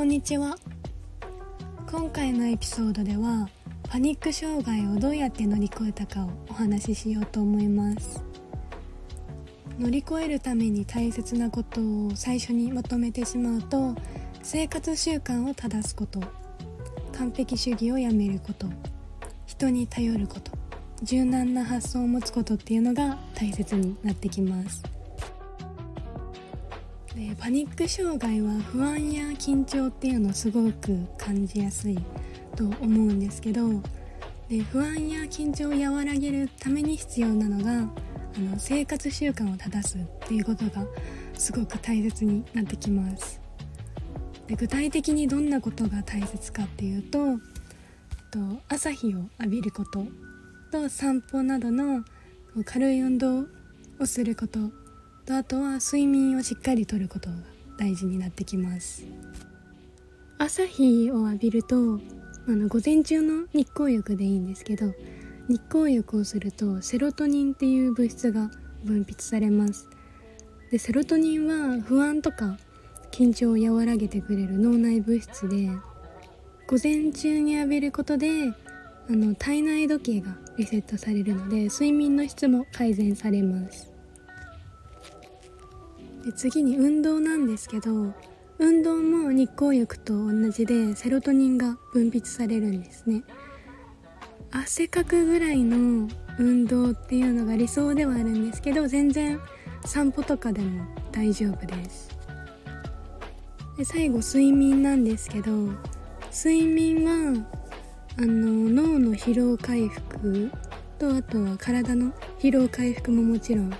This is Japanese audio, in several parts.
こんにちは。今回のエピソードではパニック障害をどうやって乗り越えたかをお話ししようと思います。乗り越えるために大切なことを最初にまとめてしまうと生活習慣を正すこと完璧主義をやめること人に頼ること柔軟な発想を持つことっていうのが大切になってきます。でパニック障害は不安や緊張っていうのをすごく感じやすいと思うんですけどで不安や緊張を和らげるために必要なのがあの生活習慣を正すっていうことがすごく大切になってきます。で具体的にどんなことが大切かっていうとと朝日を浴びることと散歩などの軽い運動をすることとあとは睡眠をしっかりとることが大事になってきます。朝日を浴びるとあの午前中の日光浴でいいんですけど日光浴をするとセロトニンっていう物質が分泌されます。でセロトニンは不安とか緊張を和らげてくれる脳内物質で午前中に浴びることであの体内時計がリセットされるので睡眠の質も改善されます。で次に運動なんですけど運動も日光浴と同じでセロトニンが分泌されるんですね。汗かくぐらいの運動っていうのが理想ではあるんですけど全然散歩とかでも大丈夫です。で最後睡眠なんですけど睡眠はあの脳の疲労回復とあとは体の疲労回復ももちろん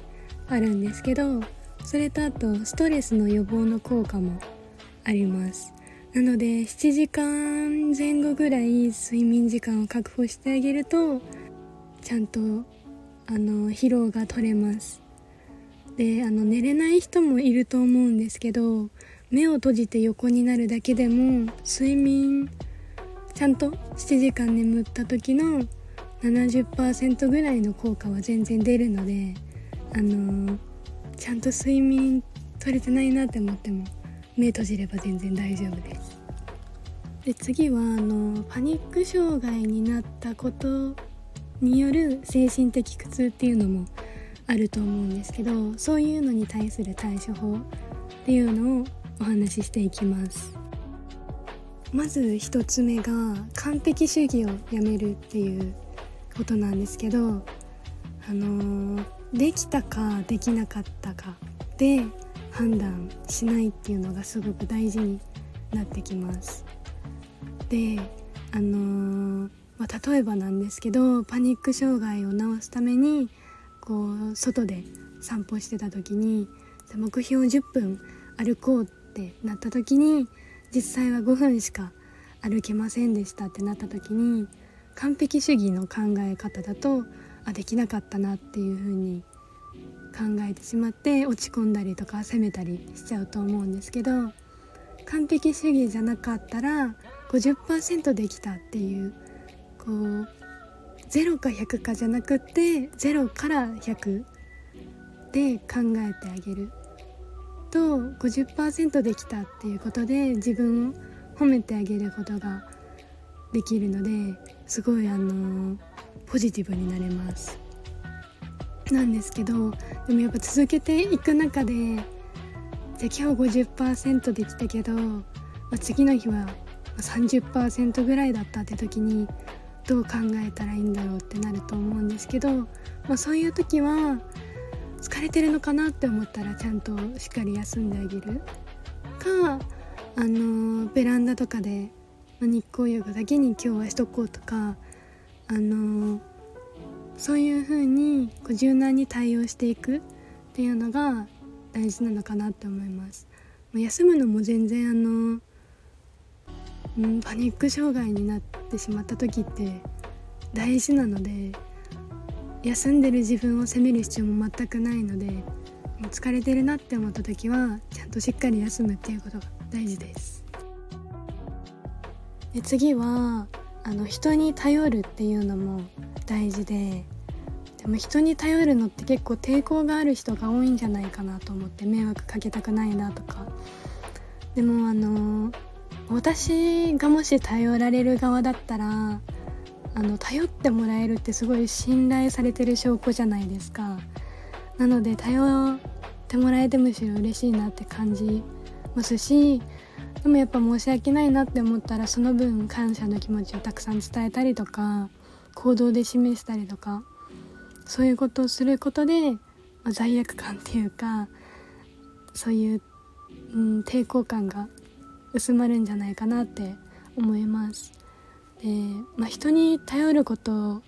あるんですけどそれとあとストレスの予防の効果もあります。なので7時間前後ぐらい睡眠時間を確保してあげるとちゃんとあの疲労が取れます。であの寝れない人もいると思うんですけど目を閉じて横になるだけでも睡眠ちゃんと7時間眠った時の70%ぐらいの効果は全然出るのであのちゃんと睡眠取れてないなって思っても目閉じれば全然大丈夫です。で次はあのパニック障害になったことによる精神的苦痛っていうのもあると思うんですけどそういうのに対する対処法っていうのをお話ししていきます。まず1つ目が完璧主義をやめるっていうことなんですけどあのできたかできなかったかで判断しないっていうのがすごく大事になってきます。であのー、まあ、例えばなんですけどパニック障害を治すためにこう外で散歩してた時に目標10分歩こうってなった時に実際は5分しか歩けませんでしたってなった時に完璧主義の考え方だとあできなかったなっていう風に考えてしまって落ち込んだりとか責めたりしちゃうと思うんですけど完璧主義じゃなかったら50%できたっていうこう0か100かじゃなくって0から100で考えてあげる。と50%できたっていうことで自分を褒めてあげることができるのですごいあのポジティブになれます。なんですけどでもやっぱ続けていく中でじゃあ今日50%できたけど、まあ、次の日は30%ぐらいだったって時にどう考えたらいいんだろうってなると思うんですけど、まあ、そういう時は疲れてるのかなって思ったらちゃんとしっかり休んであげるかあのベランダとかで、日光浴だけに今日はしとこうとかあのそういう風にこう柔軟に対応していくっていうのが大事なのかなって思います。休むのも全然あの、うん、パニック障害になってしまった時って大事なので休んでる自分を責める必要も全くないので疲れてるなって思った時はちゃんとしっかり休むっていうことが大事です。で次はあの人に頼るっていうのも大事ででも人に頼るのって結構抵抗がある人が多いんじゃないかなと思って迷惑かけたくないなとか。でもあの私がもし頼られる側だったらあの頼ってもらえるってすごい信頼されてる証拠じゃないですか。なので頼ってもらえてむしろ嬉しいなって感じますしでもやっぱ申し訳ないなって思ったらその分感謝の気持ちをたくさん伝えたりとか行動で示したりとかそういうことをすることで、まあ、罪悪感っていうかそういう、うん、抵抗感が薄まるんじゃないかなって思います。で、まあ、人に頼ること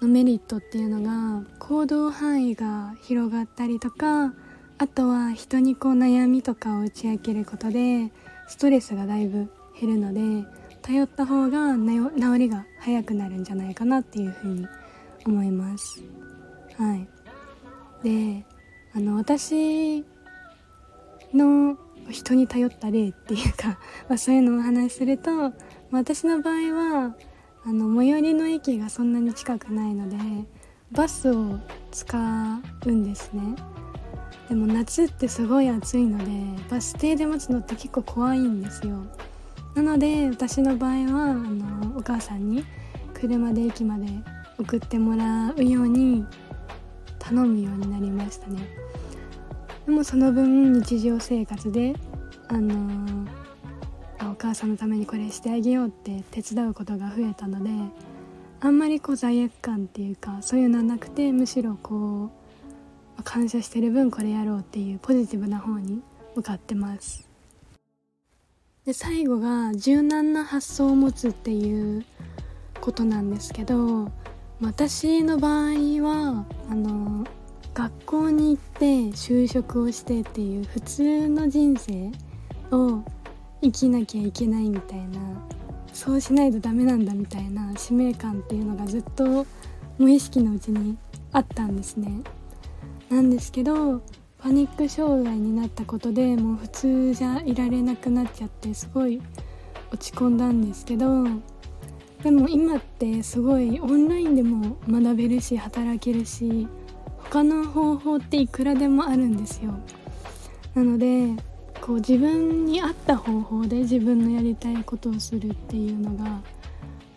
のメリットっていうのが行動範囲が広がったりとかあとは人にこう悩みとかを打ち明けることでストレスがだいぶ減るので頼った方が治りが早くなるんじゃないかなっていうふうに思います。はい、であの私の人に頼った例っていうか、まあ、そういうのをお話しすると、まあ、私の場合はあの最寄りの駅がそんなに近くないのでバスを使うんですねでも夏ってすごい暑いのでバス停で待つのって結構怖いんですよ。なので私の場合はあのお母さんに車で駅まで送ってもらうように頼むようになりましたね。でもその分日常生活であの、お母さんのためにこれしてあげようって手伝うことが増えたのであんまりこう罪悪感っていうかそういうのはなくてむしろこう感謝してる分これやろうっていうポジティブな方に向かってますで最後が柔軟な発想を持つっていうことなんですけど私の場合はあの学校に行って就職をしてっていう普通の人生を生きなきゃいけないみたいなそうしないとダメなんだみたいな使命感っていうのがずっと無意識のうちにあったんですね。なんですけどパニック障害になったことでもう普通じゃいられなくなっちゃってすごい落ち込んだんですけどでも今ってすごいオンラインでも学べるし働けるし他の方法っていくらでもあるんですよ。なのでこう自分に合った方法で自分のやりたいことをするっていうのが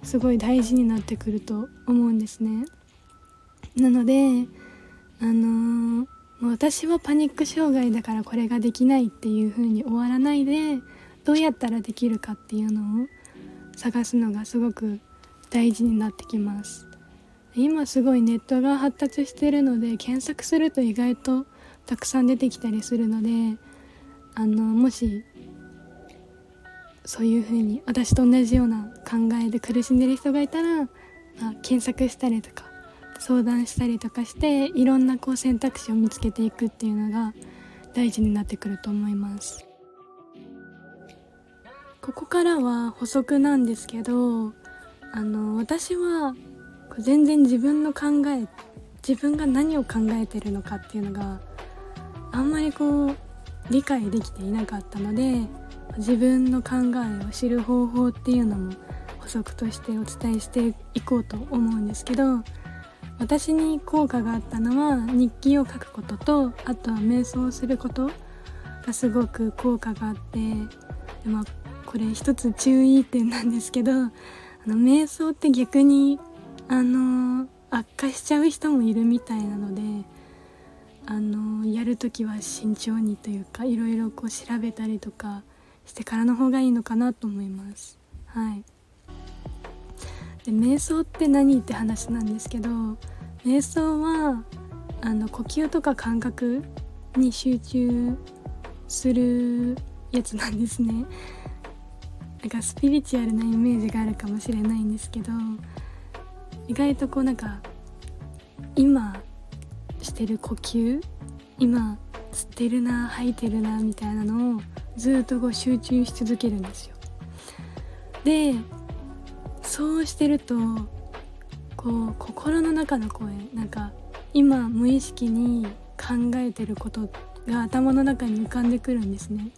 すごい大事になってくると思うんですね。なのであのー私はパニック障害だからこれができないっていう風に終わらないでどうやったらできるかっていうのを探すのがすごく大事になってきます。今すごいネットが発達してるので検索すると意外とたくさん出てきたりするのであのもしそういう風に私と同じような考えで苦しんでる人がいたら、まあ、検索したりとか相談したりとかしていろんなこう選択肢を見つけていくっていうのが大事になってくると思います。ここからは補足なんですけどあの私は全然自分の考え自分が何を考えてるのかっていうのがあんまりこう理解できていなかったので自分の考えを知る方法っていうのも補足としてお伝えしていこうと思うんですけど私に効果があったのは日記を書くこととあとは瞑想することがすごく効果があってでもこれ一つ注意点なんですけどあの瞑想って逆にあの悪化しちゃう人もいるみたいなのであのやる時は慎重にというかいろいろこう調べたりとかしてからの方がいいのかなと思います。はいで瞑想って何って話なんですけど瞑想はあの呼吸とか感覚に集中するやつなんですね。なんかスピリチュアルなイメージがあるかもしれないんですけど意外とこうなんか今してる呼吸今吸ってるな吐いてるなみたいなのをずっとこう集中し続けるんですよ。でそうしてるとこう心の中の声なんか今無意識に考えてることが頭の中に浮かんでくるんですね。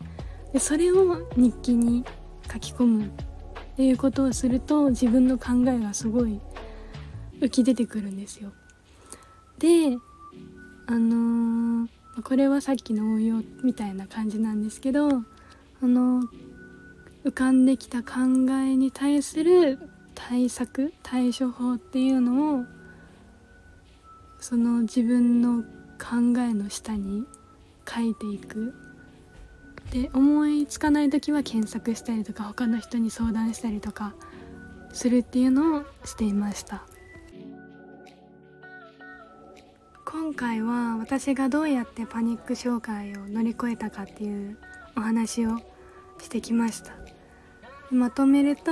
でそれを日記に書き込むっていうことをすると自分の考えがすごい浮き出てくるんですよ。であのー、これはさっきの応用みたいな感じなんですけどあの浮かんできた考えに対する対策対処法っていうのをその自分の考えの下に書いていく。で思いつかない時は検索したりとか他の人に相談したりとかするっていうのをしていました。今回は私がどうやってパニック障害を乗り越えたかっていうお話をしてきました。まとめると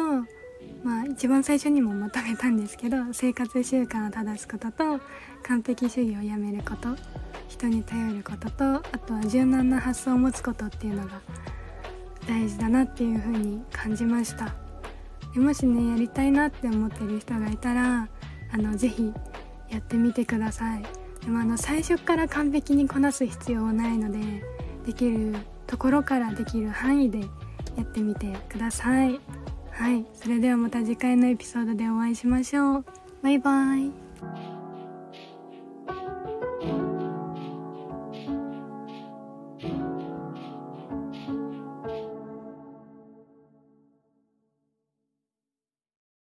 まあ一番最初にもまとめたんですけど生活習慣を正すことと完璧主義をやめること人に頼ることとあとは柔軟な発想を持つことっていうのが大事だなっていうふうに感じました。でもしねやりたいなって思ってる人がいたらあのぜひやってみてください。でもあの最初から完璧にこなす必要はないのでできるところからできる範囲でやってみてください。はい。それではまた次回のエピソードでお会いしましょう。バイバイ。